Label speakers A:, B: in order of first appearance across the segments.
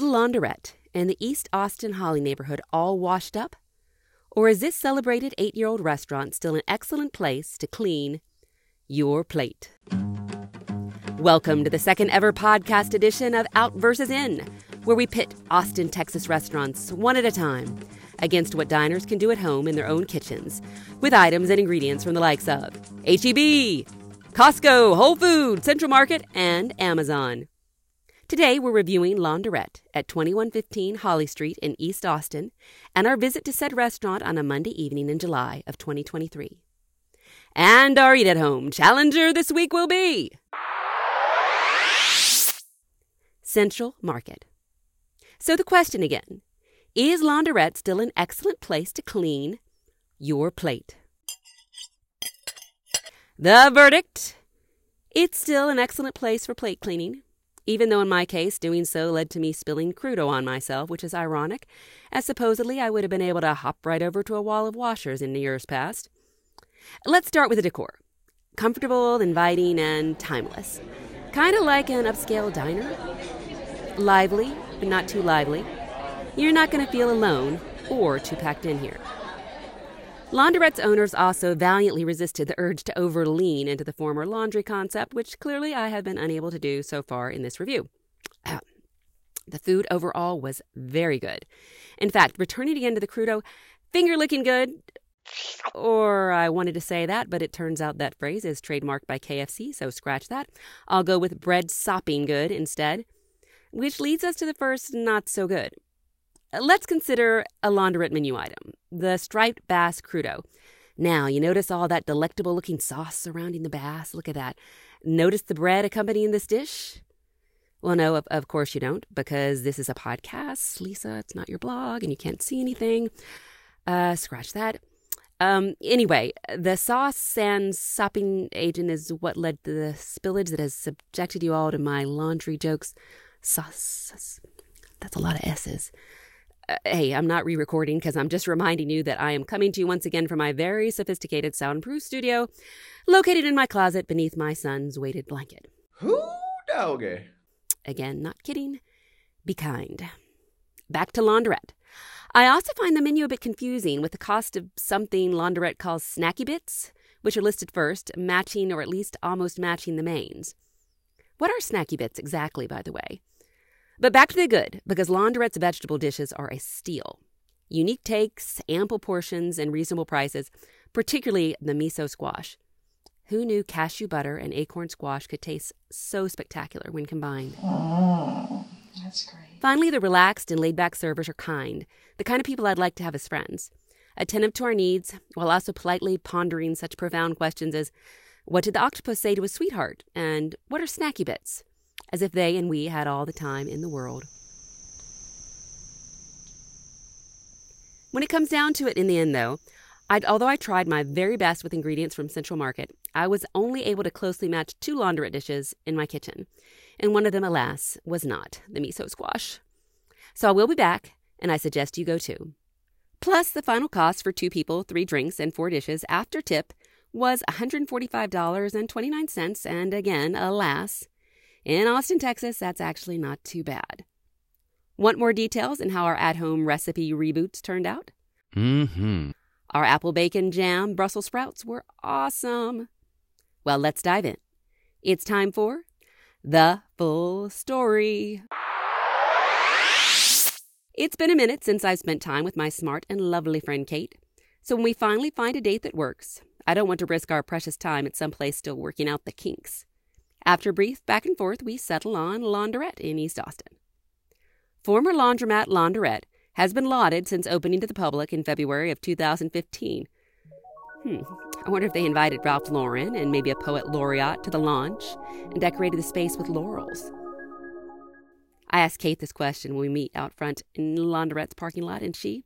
A: little laundrette and the East Austin Holly neighborhood all washed up? Or is this celebrated eight year old restaurant still an excellent place to clean your plate? Welcome to the second ever podcast edition of Out versus In, where we pit Austin, Texas restaurants one at a time against what diners can do at home in their own kitchens with items and ingredients from the likes of HEB, Costco, Whole Foods, Central Market, and Amazon. Today, we're reviewing Laundrette at 2115 Holly Street in East Austin and our visit to said restaurant on a Monday evening in July of 2023. And our Eat at Home challenger this week will be Central Market. So, the question again is Laundrette still an excellent place to clean your plate? The verdict it's still an excellent place for plate cleaning even though in my case doing so led to me spilling crudo on myself, which is ironic, as supposedly I would have been able to hop right over to a wall of washers in years past. Let's start with the decor comfortable, inviting, and timeless. Kind of like an upscale diner. Lively, but not too lively. You're not going to feel alone or too packed in here. Laundrette's owners also valiantly resisted the urge to over lean into the former laundry concept, which clearly I have been unable to do so far in this review. The food overall was very good. In fact, returning again to the crudo, finger licking good, or I wanted to say that, but it turns out that phrase is trademarked by KFC, so scratch that. I'll go with bread sopping good instead. Which leads us to the first not so good. Let's consider a laundrette menu item the striped bass crudo. Now, you notice all that delectable looking sauce surrounding the bass? Look at that. Notice the bread accompanying this dish? Well, no, of, of course you don't, because this is a podcast, Lisa. It's not your blog, and you can't see anything. Uh, scratch that. Um, anyway, the sauce and sopping agent is what led to the spillage that has subjected you all to my laundry jokes. Sauce. That's a lot of S's hey, I'm not re recording because I'm just reminding you that I am coming to you once again from my very sophisticated soundproof studio located in my closet beneath my son's weighted blanket.
B: Who doggy?
A: Again, not kidding. Be kind. Back to Laundrette. I also find the menu a bit confusing with the cost of something Laundrette calls snacky bits, which are listed first, matching or at least almost matching the mains. What are snacky bits exactly, by the way? But back to the good, because Laundrette's vegetable dishes are a steal. Unique takes, ample portions, and reasonable prices, particularly the miso squash. Who knew cashew butter and acorn squash could taste so spectacular when combined?
C: Mm, that's great.
A: Finally, the relaxed and laid back servers are kind, the kind of people I'd like to have as friends. Attentive to our needs, while also politely pondering such profound questions as What did the octopus say to his sweetheart? And what are snacky bits? As if they and we had all the time in the world. When it comes down to it in the end, though, I'd, although I tried my very best with ingredients from Central Market, I was only able to closely match two laundrette dishes in my kitchen, and one of them, alas, was not the miso squash. So I will be back, and I suggest you go too. Plus, the final cost for two people, three drinks, and four dishes after tip was $145.29, and again, alas, in Austin, Texas, that's actually not too bad. Want more details on how our at home recipe reboots turned out?
D: Mm-hmm.
A: Our apple bacon jam Brussels sprouts were awesome. Well, let's dive in. It's time for the full story. It's been a minute since I've spent time with my smart and lovely friend Kate. So when we finally find a date that works, I don't want to risk our precious time at some place still working out the kinks. After a brief back and forth, we settle on Laundrette in East Austin. Former laundromat Laundrette has been lauded since opening to the public in February of 2015. Hmm, I wonder if they invited Ralph Lauren and maybe a poet laureate to the launch and decorated the space with laurels. I asked Kate this question when we meet out front in Laundrette's parking lot, and she,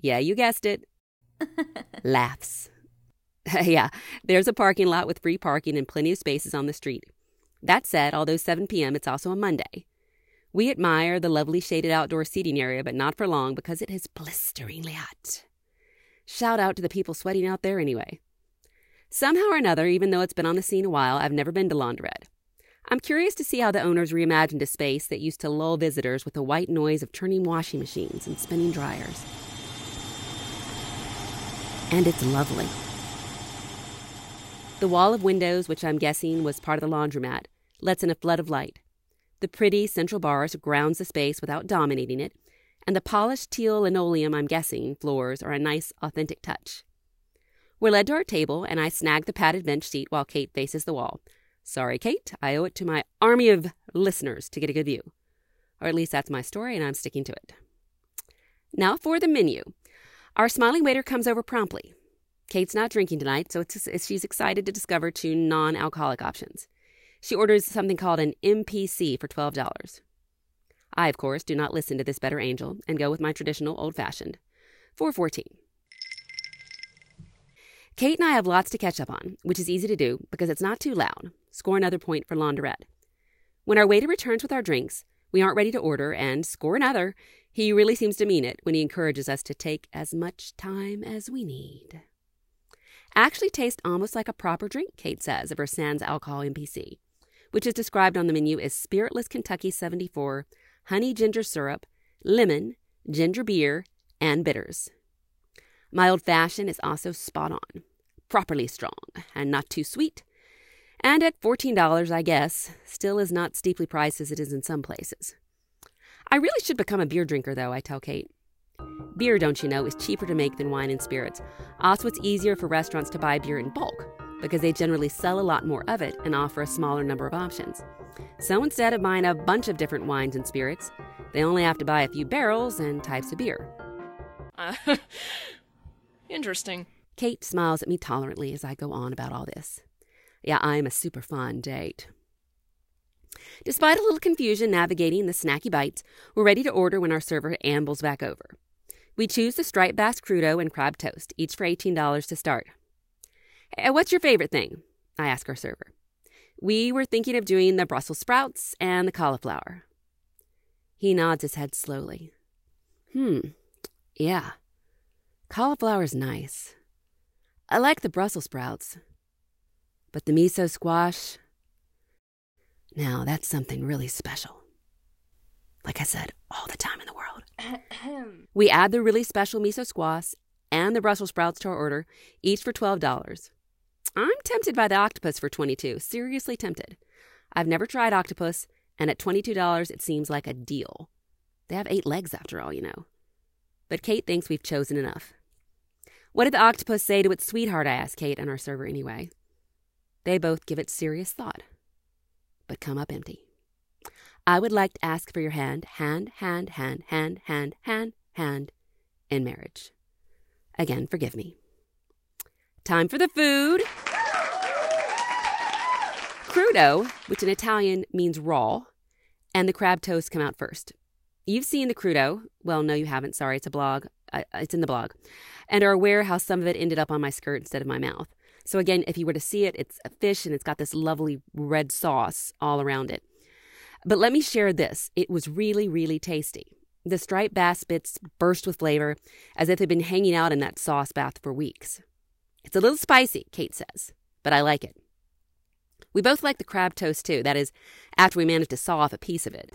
A: yeah, you guessed it, laughs. yeah, there's a parking lot with free parking and plenty of spaces on the street. That said, although 7 p.m., it's also a Monday. We admire the lovely shaded outdoor seating area, but not for long because it is blisteringly hot. Shout out to the people sweating out there anyway. Somehow or another, even though it's been on the scene a while, I've never been to Laundrette. I'm curious to see how the owners reimagined a space that used to lull visitors with the white noise of turning washing machines and spinning dryers. And it's lovely. The wall of windows, which I'm guessing was part of the laundromat, lets in a flood of light. The pretty central bars grounds the space without dominating it, and the polished teal linoleum, I'm guessing, floors are a nice, authentic touch. We're led to our table, and I snag the padded bench seat while Kate faces the wall, Sorry, Kate, I owe it to my army of listeners to get a good view. Or at least that's my story, and I'm sticking to it. Now for the menu. Our smiling waiter comes over promptly. Kate's not drinking tonight, so she's excited to discover two non alcoholic options. She orders something called an MPC for $12. I, of course, do not listen to this better angel and go with my traditional old fashioned. 414. Kate and I have lots to catch up on, which is easy to do because it's not too loud. Score another point for Laundrette. When our waiter returns with our drinks, we aren't ready to order, and score another. He really seems to mean it when he encourages us to take as much time as we need. Actually tastes almost like a proper drink, Kate says of her Sans Alcohol MPC, which is described on the menu as Spiritless Kentucky 74, honey ginger syrup, lemon, ginger beer, and bitters. My old fashioned is also spot on, properly strong, and not too sweet. And at $14, I guess, still is not steeply priced as it is in some places. I really should become a beer drinker, though, I tell Kate. Beer, don't you know, is cheaper to make than wine and spirits. Also, it's easier for restaurants to buy beer in bulk because they generally sell a lot more of it and offer a smaller number of options. So instead of buying a bunch of different wines and spirits, they only have to buy a few barrels and types of beer.
D: Uh, Interesting.
A: Kate smiles at me tolerantly as I go on about all this. Yeah, I'm a super fun date. Despite a little confusion navigating the snacky bites, we're ready to order when our server ambles back over. We choose the striped bass crudo and crab toast, each for $18 to start. Hey, what's your favorite thing? I ask our server. We were thinking of doing the Brussels sprouts and the cauliflower. He nods his head slowly. Hmm, yeah. Cauliflower's nice. I like the Brussels sprouts. But the miso squash, now that's something really special. Like I said, all the time in the world. we add the really special miso squash and the Brussels sprouts to our order, each for $12. I'm tempted by the octopus for 22. Seriously tempted. I've never tried octopus, and at $22 it seems like a deal. They have eight legs after all, you know. But Kate thinks we've chosen enough. What did the octopus say to its sweetheart? I asked Kate and our server anyway. They both give it serious thought, but come up empty. I would like to ask for your hand, hand, hand, hand, hand, hand, hand, hand in marriage. Again, forgive me. Time for the food. Crudo, which in Italian means raw, and the crab toast come out first. You've seen the crudo. Well, no, you haven't. Sorry, it's a blog. It's in the blog. And are aware how some of it ended up on my skirt instead of my mouth. So, again, if you were to see it, it's a fish and it's got this lovely red sauce all around it. But let me share this it was really, really tasty. The striped bass bits burst with flavor as if they'd been hanging out in that sauce bath for weeks. It's a little spicy, Kate says, but I like it. We both like the crab toast too, that is, after we managed to saw off a piece of it.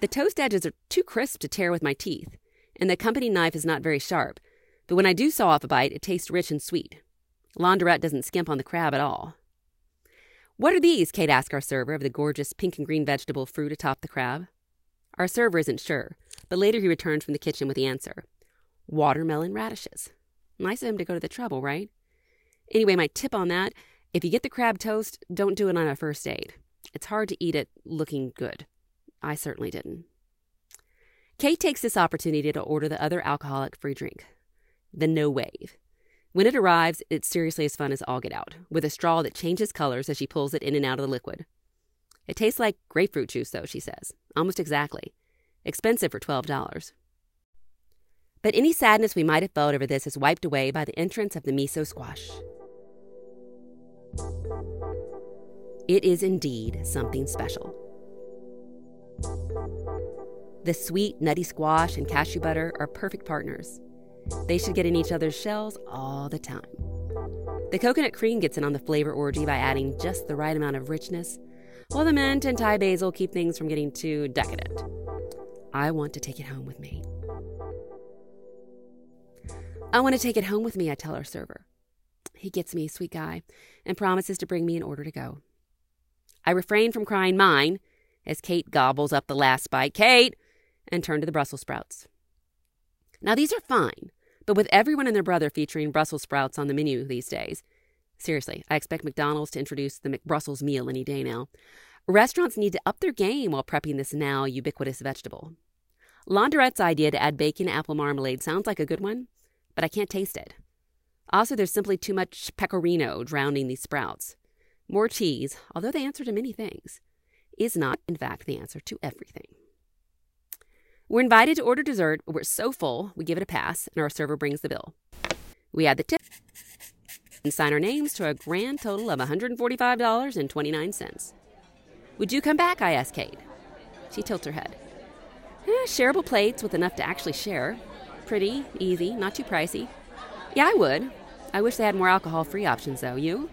A: The toast edges are too crisp to tear with my teeth, and the company knife is not very sharp, but when I do saw off a bite, it tastes rich and sweet. Laundrette doesn't skimp on the crab at all. What are these? Kate asked our server of the gorgeous pink and green vegetable fruit atop the crab. Our server isn't sure, but later he returns from the kitchen with the answer watermelon radishes. Nice of him to go to the trouble, right? Anyway, my tip on that if you get the crab toast, don't do it on a first date. It's hard to eat it looking good. I certainly didn't. Kate takes this opportunity to order the other alcoholic free drink, the No Wave. When it arrives, it's seriously as fun as all get out, with a straw that changes colors as she pulls it in and out of the liquid. It tastes like grapefruit juice, though, she says, almost exactly. Expensive for $12. But any sadness we might have felt over this is wiped away by the entrance of the miso squash. It is indeed something special. The sweet, nutty squash and cashew butter are perfect partners. They should get in each other's shells all the time. The coconut cream gets in on the flavor orgy by adding just the right amount of richness, while the mint and Thai basil keep things from getting too decadent. I want to take it home with me. I want to take it home with me, I tell our server. He gets me, sweet guy, and promises to bring me an order to go. I refrain from crying mine as Kate gobbles up the last bite. Kate! And turn to the Brussels sprouts. Now, these are fine, but with everyone and their brother featuring Brussels sprouts on the menu these days, seriously, I expect McDonald's to introduce the McBrussels meal any day now. Restaurants need to up their game while prepping this now ubiquitous vegetable. Launderette's idea to add bacon apple marmalade sounds like a good one, but I can't taste it. Also, there's simply too much pecorino drowning these sprouts. More cheese, although the answer to many things, is not, in fact, the answer to everything. We're invited to order dessert, but we're so full, we give it a pass, and our server brings the bill. We add the tip and sign our names to a grand total of $145.29. Would you come back? I ask Kate. She tilts her head. Eh, shareable plates with enough to actually share. Pretty, easy, not too pricey. Yeah, I would. I wish they had more alcohol free options, though. You?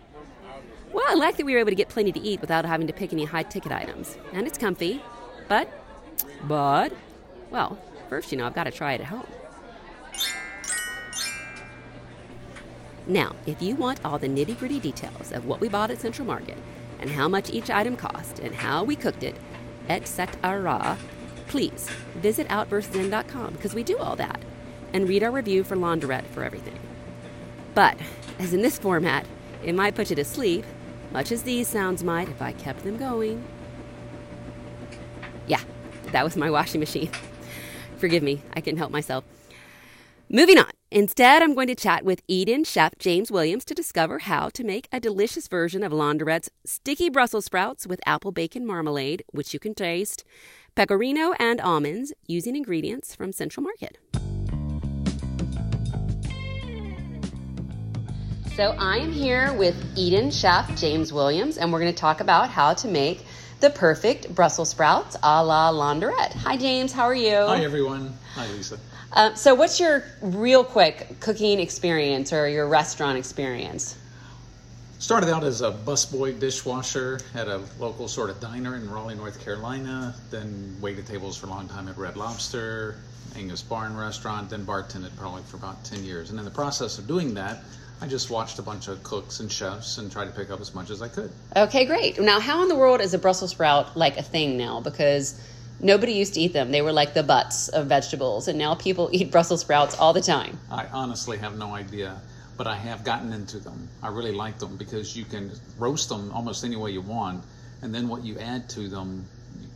A: Well, I like that we were able to get plenty to eat without having to pick any high ticket items. And it's comfy. But, but, well, first, you know, I've got to try it at home. Now, if you want all the nitty gritty details of what we bought at Central Market and how much each item cost and how we cooked it, etc., please visit OutVersusIn.com because we do all that and read our review for Launderette for everything. But, as in this format, it might put you to sleep, much as these sounds might if I kept them going. Yeah, that was my washing machine. Forgive me, I couldn't help myself. Moving on. Instead, I'm going to chat with Eden chef James Williams to discover how to make a delicious version of Launderette's sticky Brussels sprouts with apple bacon marmalade, which you can taste, pecorino, and almonds using ingredients from Central Market. So I am here with Eden chef James Williams, and we're going to talk about how to make the perfect Brussels sprouts a la Launderette. Hi, James. How are you?
D: Hi, everyone. Hi, Lisa.
A: Um, so, what's your real quick cooking experience or your restaurant experience?
D: Started out as a busboy dishwasher at a local sort of diner in Raleigh, North Carolina. Then waited tables for a long time at Red Lobster, Angus Barn Restaurant. Then bartended probably for about ten years. And in the process of doing that, I just watched a bunch of cooks and chefs and tried to pick up as much as I could.
A: Okay, great. Now, how in the world is a Brussels sprout like a thing now? Because nobody used to eat them. They were like the butts of vegetables, and now people eat Brussels sprouts all the time.
D: I honestly have no idea, but I have gotten into them. I really like them because you can roast them almost any way you want, and then what you add to them,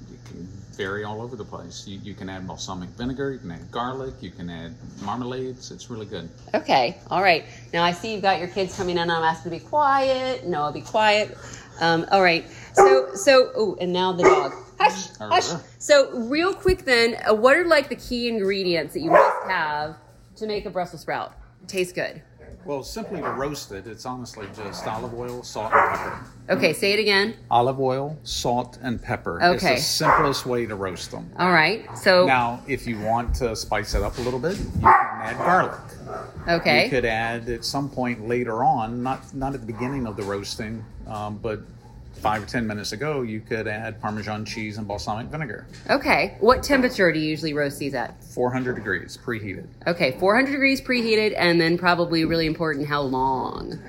D: you can vary all over the place. You, you can add balsamic vinegar, you can add garlic, you can add marmalades. It's really good.
A: Okay, all right. Now I see you've got your kids coming in. I'm asking to be quiet. No, I'll be quiet. Um, all right. So, so, oh, and now the dog. Hush, hush. So, real quick then, uh, what are like the key ingredients that you must have to make a Brussels sprout? Taste good.
D: Well, simply to roast it, it's honestly just olive oil, salt, and pepper.
A: Okay, say it again.
D: Olive oil, salt, and pepper.
A: Okay.
D: It's the simplest way to roast them.
A: All right. So,
D: Now, if you want to spice it up a little bit, you can add garlic.
A: Okay.
D: You could add at some point later on, not not at the beginning of the roasting, um, but five or ten minutes ago, you could add Parmesan cheese and balsamic vinegar.
A: Okay. What temperature do you usually roast these at?
D: 400 degrees, preheated.
A: Okay, 400 degrees preheated, and then probably really important how long.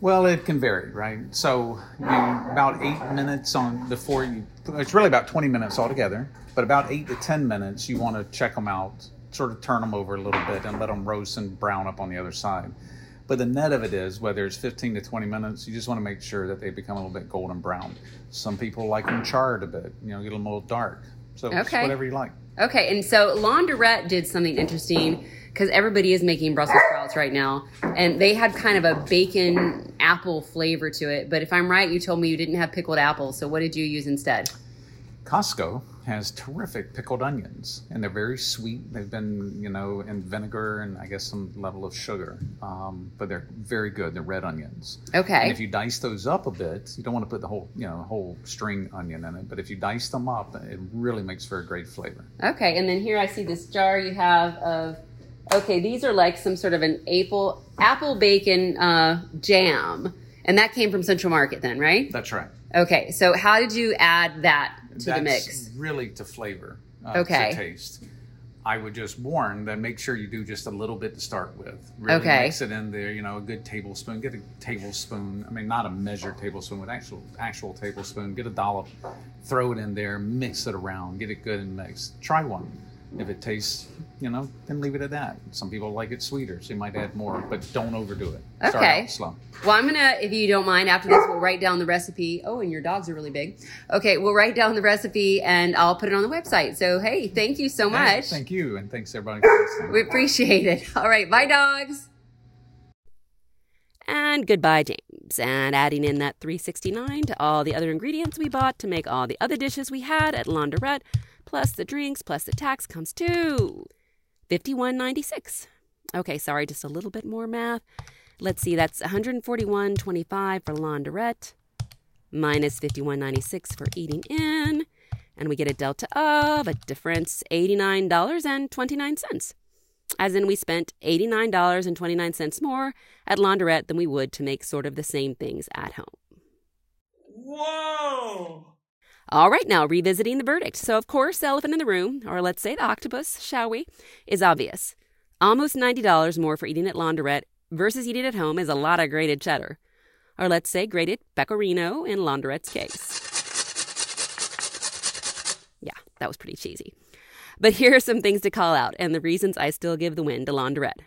D: Well, it can vary, right? So you about eight minutes on before you. It's really about 20 minutes altogether, but about eight to 10 minutes, you want to check them out, sort of turn them over a little bit, and let them roast and brown up on the other side. But the net of it is, whether it's 15 to 20 minutes, you just want to make sure that they become a little bit golden brown. Some people like them charred a bit, you know, get them a little dark. So
A: Okay.
D: whatever you like.
A: Okay, and so Launderette did something interesting because everybody is making Brussels sprouts right now, and they had kind of a bacon apple flavor to it. But if I'm right, you told me you didn't have pickled apples, so what did you use instead?
D: Costco has terrific pickled onions, and they're very sweet. They've been, you know, in vinegar and I guess some level of sugar, um, but they're very good. They're red onions.
A: Okay.
D: And if you dice those up a bit, you don't want to put the whole, you know, whole string onion in it, but if you dice them up, it really makes for a great flavor.
A: Okay, and then here I see this jar you have of Okay, these are like some sort of an apple apple bacon uh, jam, and that came from Central Market, then, right?
D: That's right.
A: Okay, so how did you add that to
D: That's
A: the mix?
D: really to flavor, uh,
A: Okay.
D: to taste. I would just warn that make sure you do just a little bit to start with. Really
A: Okay.
D: mix it in there. You know, a good tablespoon. Get a tablespoon. I mean, not a measured tablespoon, but actual actual tablespoon. Get a dollop. Throw it in there. Mix it around. Get it good and mixed. Try one. If it tastes, you know, then leave it at that. Some people like it sweeter, so you might add more, but don't overdo it. Start
A: Okay.
D: out slow.
A: Well, I'm gonna, if you don't mind, after this, we'll write down the recipe. Oh, and your dogs are really big. Okay, we'll write down the recipe and I'll put it on the website. So, hey, thank you so
D: Hey,
A: much.
D: thank you, and thanks everybody for listening.
A: We appreciate it. All right, bye, dogs. And goodbye, James. And adding in that 369 to all the other ingredients we bought to make all the other dishes we had at Laundrette, plus the drinks, plus the tax comes to 51.96. Okay, sorry, just a little bit more math. Let's see, that's 141.25 for Laundrette, minus 51.96 for eating in, and we get a delta of a difference $89.29 as in we spent $89.29 more at Laundrette than we would to make sort of the same things at home.
B: Whoa!
A: All right, now revisiting the verdict. So, of course, elephant in the room, or let's say the octopus, shall we, is obvious. Almost $90 more for eating at Laundrette versus eating at home is a lot of grated cheddar. Or let's say grated pecorino in Laundrette's case. Yeah, that was pretty cheesy. But here are some things to call out and the reasons I still give the win to Laundrette.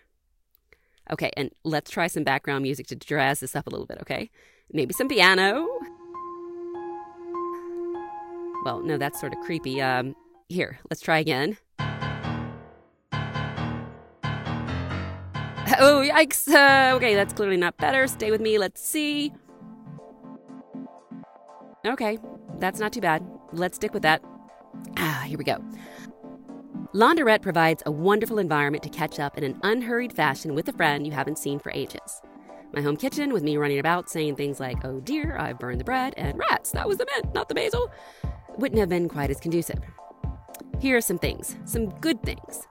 A: Okay, and let's try some background music to jazz this up a little bit, okay? Maybe some piano. Well, no, that's sort of creepy. Um, here, let's try again. Oh, yikes. Uh, okay, that's clearly not better. Stay with me. Let's see. Okay, that's not too bad. Let's stick with that. Ah, here we go. Laundrette provides a wonderful environment to catch up in an unhurried fashion with a friend you haven't seen for ages. My home kitchen, with me running about saying things like, oh dear, I've burned the bread, and rats, that was the mint, not the basil, wouldn't have been quite as conducive. Here are some things, some good things.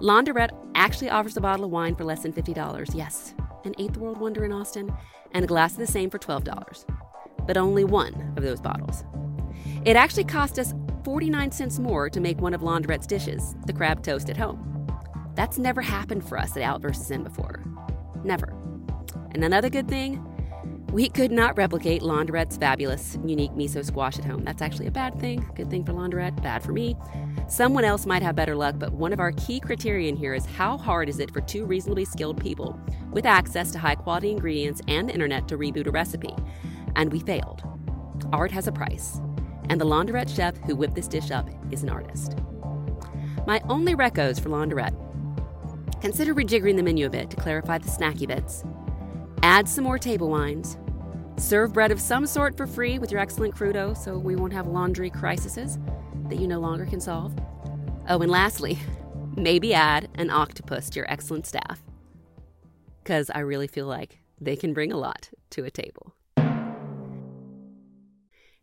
A: Laundrette actually offers a bottle of wine for less than $50. Yes, an eighth world wonder in Austin, and a glass of the same for $12. But only one of those bottles. It actually cost us 49 cents more to make one of Laundrette's dishes, the crab toast at home. That's never happened for us at Out versus In before. Never. And another good thing, we could not replicate Laundrette's fabulous, unique miso squash at home. That's actually a bad thing. Good thing for Laundrette, bad for me. Someone else might have better luck, but one of our key criterion here is how hard is it for two reasonably skilled people with access to high quality ingredients and the internet to reboot a recipe? And we failed. Art has a price, and the Laundrette chef who whipped this dish up is an artist. My only recos for Laundrette consider rejiggering the menu a bit to clarify the snacky bits. Add some more table wines. Serve bread of some sort for free with your excellent crudo so we won't have laundry crises that you no longer can solve. Oh, and lastly, maybe add an octopus to your excellent staff. Because I really feel like they can bring a lot to a table.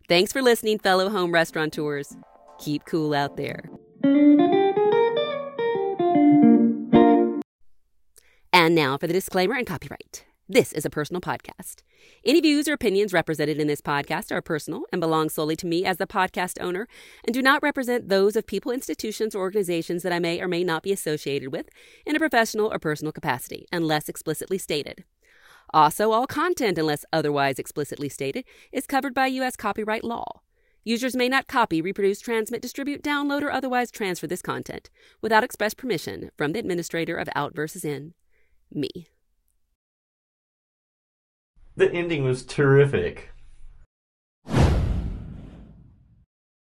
A: Thanks for listening, fellow home restaurateurs. Keep cool out there. And now for the disclaimer and copyright. This is a personal podcast. Any views or opinions represented in this podcast are personal and belong solely to me as the podcast owner and do not represent those of people, institutions, or organizations that I may or may not be associated with in a professional or personal capacity, unless explicitly stated. Also, all content, unless otherwise explicitly stated, is covered by U.S. copyright law. Users may not copy, reproduce, transmit, distribute, download, or otherwise transfer this content without express permission from the administrator of Out versus In, me.
B: The ending was terrific.